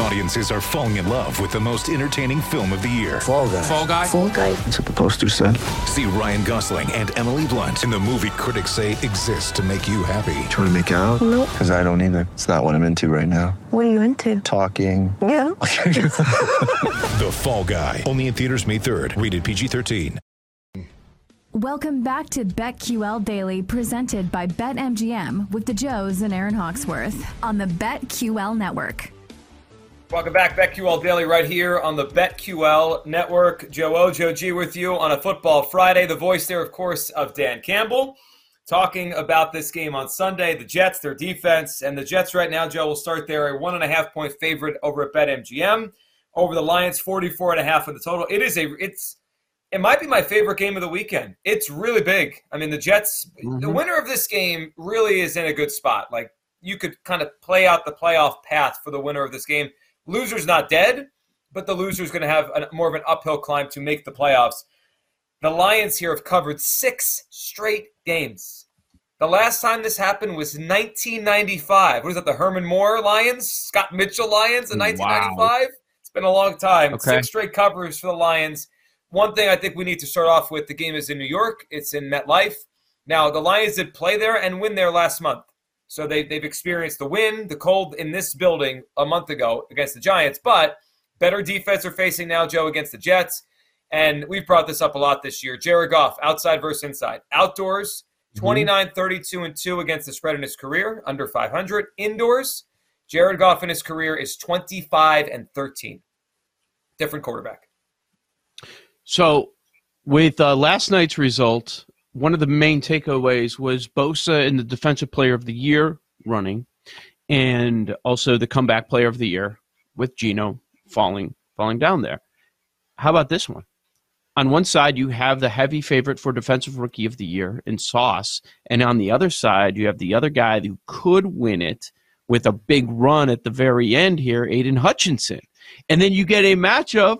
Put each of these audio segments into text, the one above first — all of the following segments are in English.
Audiences are falling in love with the most entertaining film of the year. Fall guy. Fall guy. Fall guy. That's what the poster said. See Ryan Gosling and Emily Blunt in the movie critics say exists to make you happy. Trying to make it out? Nope. Because I don't either. It's not what I'm into right now. What are you into? Talking. Yeah. The Fall Guy. Only in theaters May 3rd. Rated PG-13. Welcome back to BetQL Daily, presented by BetMGM with the Joes and Aaron Hawksworth on the BetQL Network. Welcome back, BetQL Daily, right here on the BetQL Network. Joe O, Joe G with you on a football Friday. The voice there, of course, of Dan Campbell, talking about this game on Sunday. The Jets, their defense, and the Jets right now, Joe, will start there a one and a half point favorite over at BetMGM. Over the Lions, 44 and a half for the total. It is a, it's, it might be my favorite game of the weekend. It's really big. I mean, the Jets, the mm-hmm. winner of this game really is in a good spot. Like, you could kind of play out the playoff path for the winner of this game. Loser's not dead, but the loser's going to have a, more of an uphill climb to make the playoffs. The Lions here have covered six straight games. The last time this happened was 1995. What is that, the Herman Moore Lions? Scott Mitchell Lions in 1995? It's been a long time. Okay. Six straight covers for the Lions. One thing I think we need to start off with the game is in New York, it's in MetLife. Now, the Lions did play there and win there last month. So they, they've experienced the wind, the cold in this building a month ago against the Giants, but better defense are facing now, Joe, against the Jets. And we've brought this up a lot this year. Jared Goff, outside versus inside. Outdoors, 29, 32, and 2 against the spread in his career, under 500. Indoors, Jared Goff in his career is 25 and 13. Different quarterback. So, with uh, last night's result, one of the main takeaways was Bosa in the Defensive Player of the Year running, and also the Comeback Player of the Year with Geno falling falling down there. How about this one? On one side, you have the heavy favorite for Defensive Rookie of the Year in Sauce, and on the other side, you have the other guy who could win it with a big run at the very end here, Aidan Hutchinson. And then you get a matchup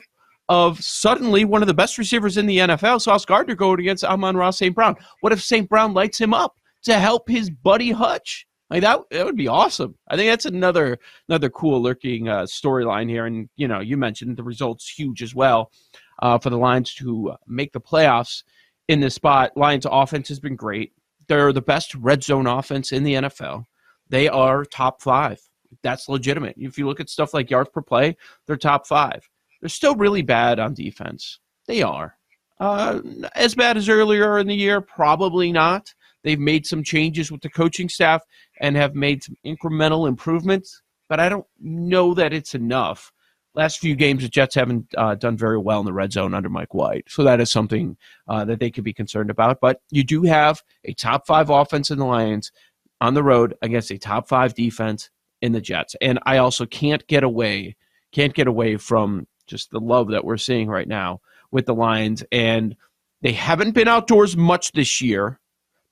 of suddenly one of the best receivers in the NFL, Sauce Gardner, going against Amon-Ra St. Brown. What if St. Brown lights him up to help his buddy Hutch? Like that, that would be awesome. I think that's another another cool lurking uh, storyline here. And you know, you mentioned the results huge as well uh, for the Lions to make the playoffs in this spot. Lions offense has been great. They're the best red zone offense in the NFL. They are top five. That's legitimate. If you look at stuff like yards per play, they're top five. They're still really bad on defense. They are. Uh, as bad as earlier in the year, probably not. They've made some changes with the coaching staff and have made some incremental improvements, but I don't know that it's enough. Last few games, the Jets haven't uh, done very well in the red zone under Mike White, so that is something uh, that they could be concerned about. But you do have a top five offense in the Lions on the road against a top five defense in the Jets, and I also can't get away, can't get away from just the love that we're seeing right now with the Lions, and they haven't been outdoors much this year.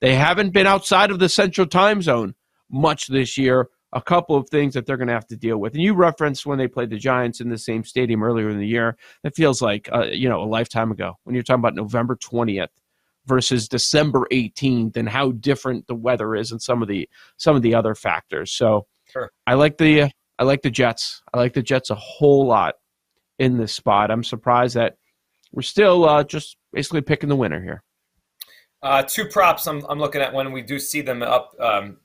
They haven't been outside of the Central Time Zone much this year. A couple of things that they're going to have to deal with. And you referenced when they played the Giants in the same stadium earlier in the year. That feels like uh, you know a lifetime ago. When you're talking about November 20th versus December 18th, and how different the weather is, and some of the some of the other factors. So Sure. I like the I like the Jets. I like the Jets a whole lot in this spot. I'm surprised that we're still uh, just basically picking the winner here. Uh, two props I'm, I'm looking at when we do see them up. Um,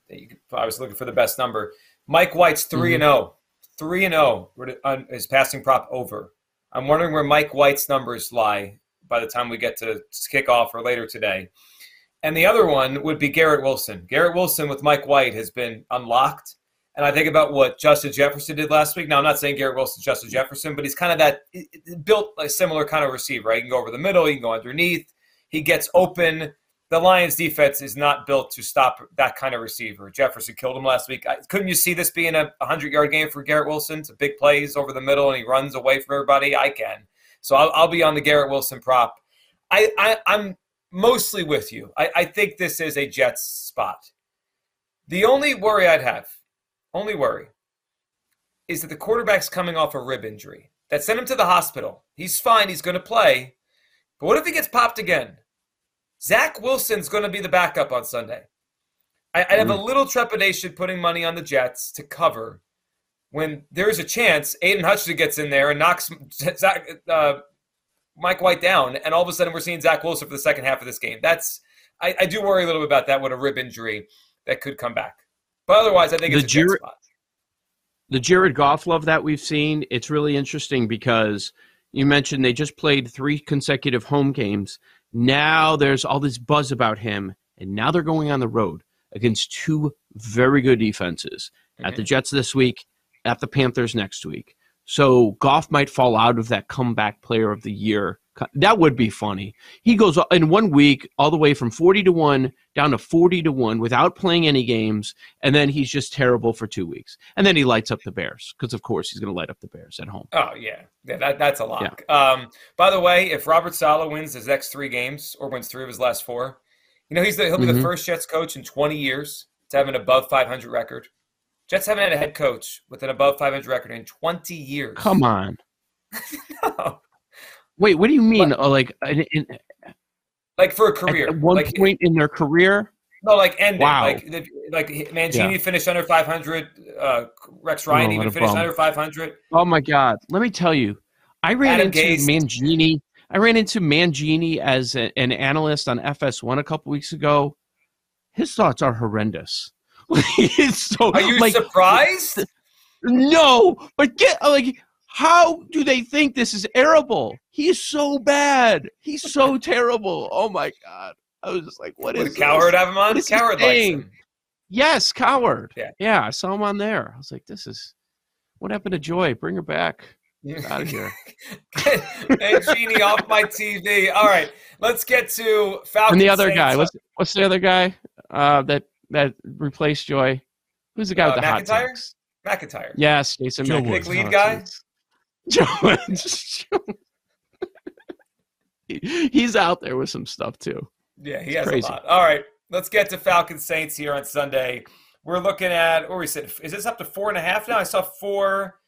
I was looking for the best number. Mike White's 3 and 0. 3 and 0 on his passing prop over. I'm wondering where Mike White's numbers lie by the time we get to kickoff or later today. And the other one would be Garrett Wilson. Garrett Wilson with Mike White has been unlocked. And I think about what Justin Jefferson did last week. Now, I'm not saying Garrett Wilson, Justin Jefferson, but he's kind of that built a similar kind of receiver. Right? He can go over the middle, he can go underneath. He gets open. The Lions' defense is not built to stop that kind of receiver. Jefferson killed him last week. Couldn't you see this being a 100 yard game for Garrett Wilson? It's a big plays over the middle, and he runs away from everybody. I can. So I'll, I'll be on the Garrett Wilson prop. I, I, I'm mostly with you. I, I think this is a Jets spot. The only worry I'd have, only worry, is that the quarterback's coming off a rib injury that sent him to the hospital. He's fine. He's going to play. But what if he gets popped again? Zach Wilson's going to be the backup on Sunday. I, I have a little trepidation putting money on the Jets to cover when there's a chance Aidan Hutchinson gets in there and knocks Zach, uh, Mike White down, and all of a sudden we're seeing Zach Wilson for the second half of this game. That's I, I do worry a little bit about that with a rib injury that could come back. But otherwise, I think it's The a Jared- spot. the Jared Goff love that we've seen, it's really interesting because you mentioned they just played three consecutive home games. Now there's all this buzz about him, and now they're going on the road against two very good defenses at the mm-hmm. Jets this week, at the Panthers next week. So Goff might fall out of that comeback player of the year. That would be funny. He goes in one week all the way from 40 to 1 down to 40 to 1 without playing any games, and then he's just terrible for two weeks. And then he lights up the Bears because, of course, he's going to light up the Bears at home. Oh yeah, yeah, that, that's a lock. Um, by the way, if Robert Saleh wins his next three games or wins three of his last four, you know he's the, he'll be the Mhm. first Jets coach in 20 years to have an above 500 record. Jets haven't had a head coach with an above 500 record in 20 years. Come on. No. Wait, what do you mean? Oh, like in, in, like for a career. at one like, point in their career? no, like ending. Wow. Like like Mangini Yeah. finished under 500. Uh, Rex Ryan Oh, even finished bum. under 500. Oh my God! Let me tell you, I ran Adam into Gase. Mangini. I ran into Mangini as a- an analyst on FS1 a couple weeks ago. His thoughts are horrendous. so Are you like surprised? no, but get like how do they think this is arable? He's so bad. He's so terrible. Oh my God! I was just like, what Would is a coward this? have him on? What is he Coward likes him. Yes, coward. Yeah. yeah, I saw him on there. I was like, this is what happened to Joy? Bring her back. Out of here. and Genie off my TV. All right, let's get to Falcons. and the other Saints. guy, what's what's the other guy uh, that that replaced Joy? Who's the guy Uh, with the hot McIntyre? takes? McIntyre. Yes, Jason Joe McIntyre. Woods. Big lead Oh, guy? Joe He's out there with some stuff too. Yeah, he It's has crazy. a lot. All right, let's get to Falcons Saints here on Sunday. We're looking at where we said is this up to four and a half now? I saw four,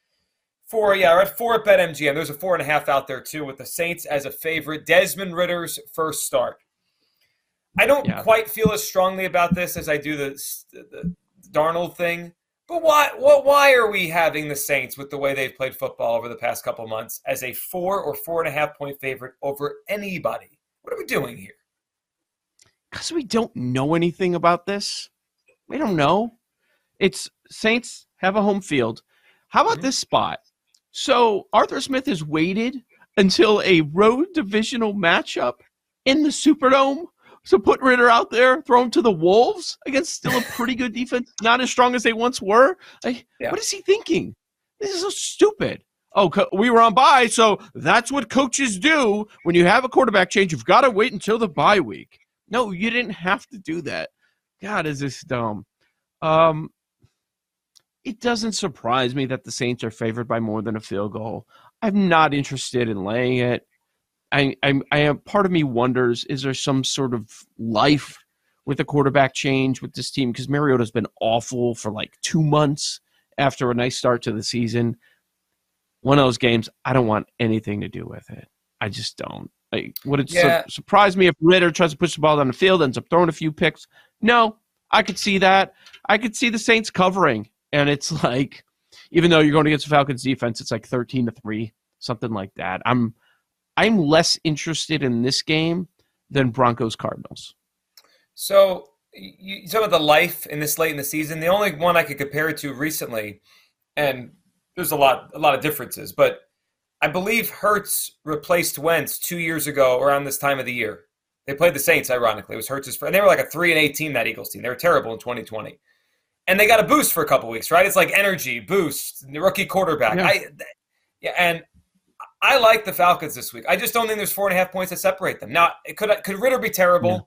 four. Yeah, we're at four at BetMGM. There's a four and a half out there too, with the Saints as a favorite. Desmond Ridder's first start. I don't Yeah. quite feel as strongly about this as I do the, the Darnold thing. But why? What? Why are we having the Saints with the way they've played football over the past couple months as a four or four and a half point favorite over anybody? What are we doing here? Because we don't know anything about this. We don't know. It's Saints have a home field. How about Mhm. this spot? So Arthur Smith has waited until a road divisional matchup in the Superdome. So put Ridder out there, throw him to the Wolves against still a pretty good defense, not as strong as they once were. Like, Yeah. What is he thinking? This is so stupid. Oh, we were on bye, so that's what coaches do. When you have a quarterback change, you've got to wait until the bye week. No, you didn't have to do that. God, is this dumb? Um, it doesn't surprise me that the Saints are favored by more than a field goal. I'm not interested in laying it. I, I, I am. Part of me wonders: is there some sort of life with the quarterback change with this team? Because Mariota's been awful for like two months after a nice start to the season. One of those games, I don't want anything to do with it. I just don't. Like, would it su- surprise me if Ridder tries to push the ball down the field, ends up throwing a few picks? No, I could see that. I could see the Saints covering, and it's like, even though you're going against the Falcons defense, it's like thirteen to three, something like that. I'm, I'm less interested in this game than Broncos Cardinals. So you, talk about the life in this late in the season. The only one I could compare it to recently, and there's a lot a lot of differences, but I believe Hurts replaced Wentz two years ago around this time of the year. They played the Saints, ironically. It was Hurts's, and they were like a three and eight team. That Eagles team, they were terrible in 2020, and they got a boost for a couple weeks, right? It's like energy boost, the rookie quarterback. Yeah. I, yeah, and I like the Falcons this week. I just don't think there's four and a half points that separate them. Now, it could could Ridder be terrible? Yeah.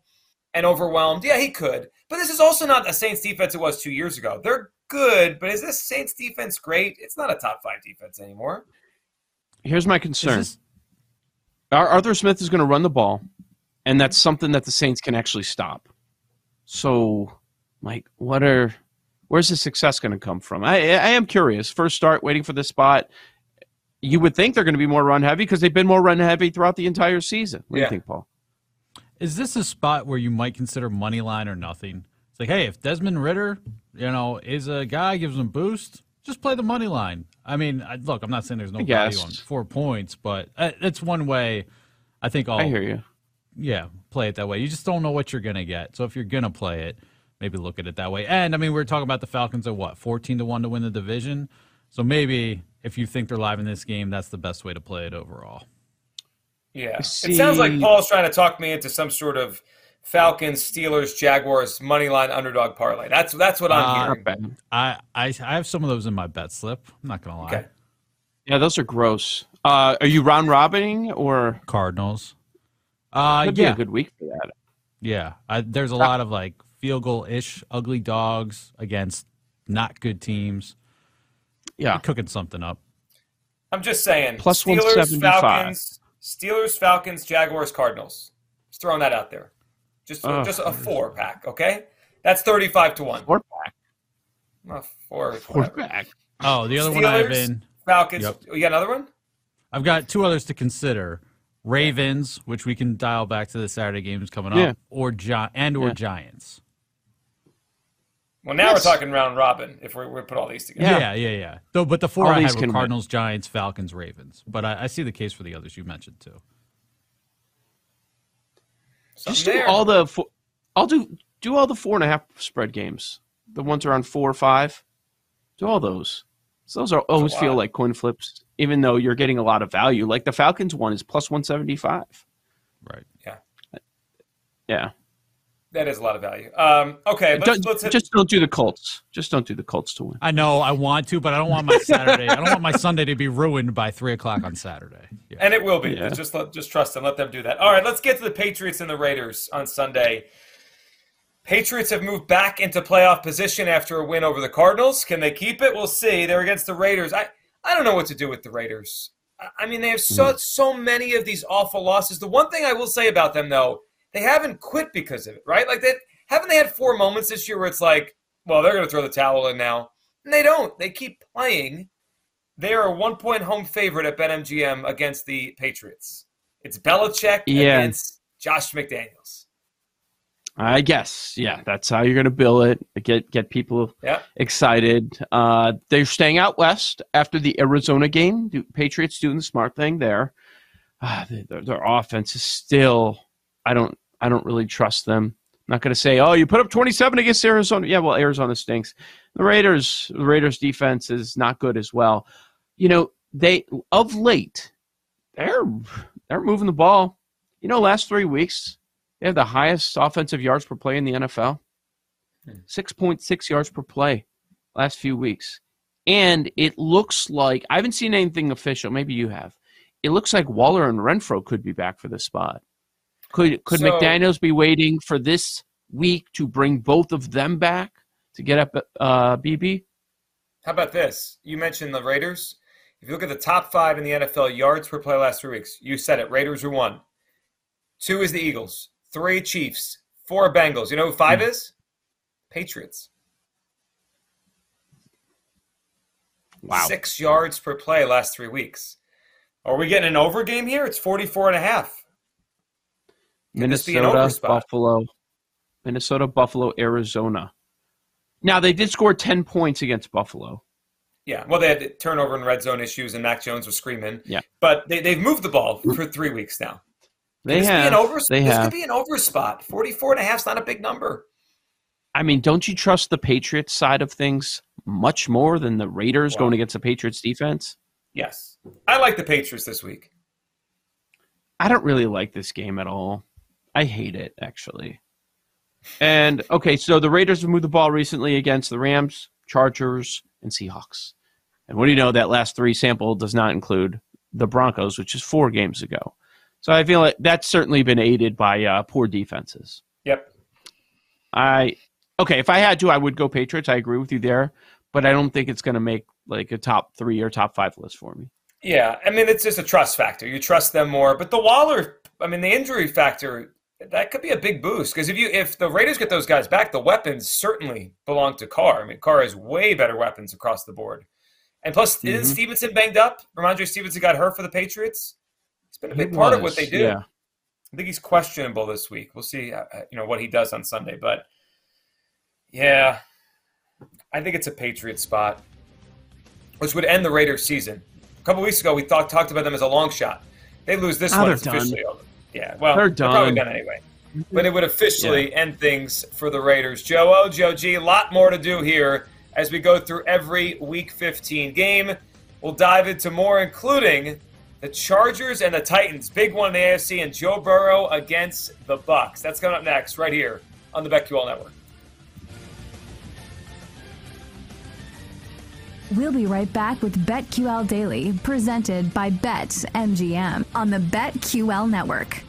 and overwhelmed. Yeah, he could. But this is also not the Saints defense it was two years ago. They're good, but is this Saints defense great? It's not a top five defense anymore. Here's my concern. this- Arthur Smith is going to run the ball, and that's something that the Saints can actually stop. So, like, what are where's the success going to come from? I I am curious. First start, waiting for this spot. You would think they're going to be more run heavy because they've been more run heavy throughout the entire season. What do you think, Paul? Is this a spot where you might consider money line or nothing? It's like, hey, if Desmond Ridder, you know, is a guy gives him a boost, just play the money line. I mean, I, look, I'm not saying there's no value on four points, but uh, it's one way. I think I'll I hear you. yeah play it that way. You just don't know what you're gonna get. So if you're gonna play it, maybe look at it that way. And I mean, we are talking about the Falcons at what 14 to one to win the division. So maybe if you think they're live in this game, that's the best way to play it overall. Yeah. See- It sounds like Paul's trying to talk me into some sort of Falcons, Steelers, Jaguars money line underdog parlay. That's that's what I'm Uh, hearing. I, I I have some of those in my bet slip. I'm not gonna lie. Okay. Yeah, those are gross. Uh, are you round robining or Cardinals. Uh, could yeah, be a good week for that? yeah. I, there's a lot of like field goal ish, ugly dogs against not good teams. Yeah. cooking something up. I'm just saying. Plus Steelers, 175. Falcons, Steelers, Falcons, Jaguars, Cardinals. Just throwing that out there. Just Ugh. just a four pack, okay? That's 35 to 1. Four pack. Uh, four, Four whatever. pack. Oh, the other one I have Steelers? in. Falcons. Yep. You got another one? I've got two others to consider: Ravens, which we can dial back to the Saturday games coming up, Yeah. or Gi- and or Yeah. Giants. Well, now Yes. we're talking round robin if we we put all these together. Yeah. Yeah, yeah, yeah. Though, but the four All I these had can were win. Cardinals, Giants, Falcons, Ravens. But I, I see the case for the others you mentioned too. Something Just do there. all the. Four, I'll do do all the four and a half spread games. The ones around four or five. Do all those. So those are always feel like coin flips, even though you're getting a lot of value. Like the Falcons one is plus one seventy five. Right. Yeah. Yeah. That is a lot of value. Um, okay, let's, Don't- let's hit, just don't do the Colts. Just don't do the Colts to win. I know I want to, but I don't want my Saturday. I don't want my Sunday to be ruined by three o'clock on Saturday. Yeah. and it will be. Yeah. Just let, just trust them. Let them do that. All right, let's get to the Patriots and the Raiders on Sunday. Patriots have moved back into playoff position after a win over the Cardinals. Can they keep it? We'll see. They're against the Raiders. I, I don't know what to do with the Raiders. I- I mean, they have so so many of these awful losses. The one thing I will say about them, though, they haven't quit because of it, right? Like that, haven't they had four moments this year where it's like, well, they're going to throw the towel in now, and they don't. They keep playing. They are a one point home favorite at BetMGM against the Patriots. It's Belichick Yeah. against Josh McDaniels. I guess. Yeah, that's how you're going to bill it. Get get people Yeah. excited. Uh, they're staying out west after the Arizona game. The Patriots doing the smart thing there. Uh, their, their offense is still. I don't. I don't really trust them. I'm not going to say, oh, you put up 27 against Arizona. Yeah, well, Arizona stinks. The Raiders. The Raiders defense is not good as well. You know, they of late, they're they're moving the ball. You know, last three weeks they have the highest offensive yards per play in the NFL. Hmm. 6.6 yards per play last few weeks. And it looks like I haven't seen anything official. Maybe you have. It looks like Waller and Renfrow could be back for this spot. Could could So- McDaniels be waiting for this week to bring both of them back to get up uh, BB? How about this? You mentioned the Raiders. If you look at the top five in the NFL yards per play last three weeks, you said it. Raiders are one. Two is the Eagles. Three Chiefs. Four Bengals. You know who five is? Patriots. Wow. Six yards per play last three weeks. Are we getting an over game here? It's 44 and a half. Could this be an Minnesota. Buffalo, Minnesota, Buffalo, Arizona. Now they did score ten points against Buffalo. Yeah, well, they had turnover and red zone issues, and Mac Jones was screaming. Yeah. but they, they've moved the ball for three weeks now. They this have. Be an over, they this have. could be an over spot. 44 and a half is not a big number. I mean, don't you trust the Patriots side of things much more than the Raiders Wow. going against the Patriots defense? Yes, I like the Patriots this week. I don't really like this game at all. I hate it actually. And okay, so the Raiders have moved the ball recently against the Rams, Chargers, and Seahawks. And what do you know? That last three sample does not include the Broncos, which is four games ago. So I feel like that's certainly been aided by uh, poor defenses. Yep. I okay, if I had to, I would go Patriots. I agree with you there, but I don't think it's going to make like a top three or top five list for me. Yeah, I mean it's just a trust factor. You trust them more, but the Waller, I mean the injury factor, that could be a big boost because if you if the Raiders get those guys back, the weapons certainly belong to Carr. I mean Carr has way better weapons across the board, And plus, Mhm. isn't Stevenson banged up? Rhamondre Stevenson got hurt for the Patriots. He's been a big He part of what they do. yeah. I think he's questionable this week. We'll see, uh, uh, you know, what he does on Sunday. But yeah, I think it's a Patriot spot, which would end the Raiders' season. A couple weeks ago, we thought talked about them as a long shot. They lose this Oh, one, it's done. over. Yeah, well, They're they're probably done. done anyway. Mm-hmm. But it would officially end things for the Raiders. Joe O, Joe G, a lot more to do here as we go through every Week 15 game. We'll dive into more, including the Chargers and the Titans. Big one in the AFC, and Joe Burrow against the Bucs. That's coming up next, right here on the BetQL Network. We'll be right back with BetQL Daily, presented by BetMGM on the BetQL network.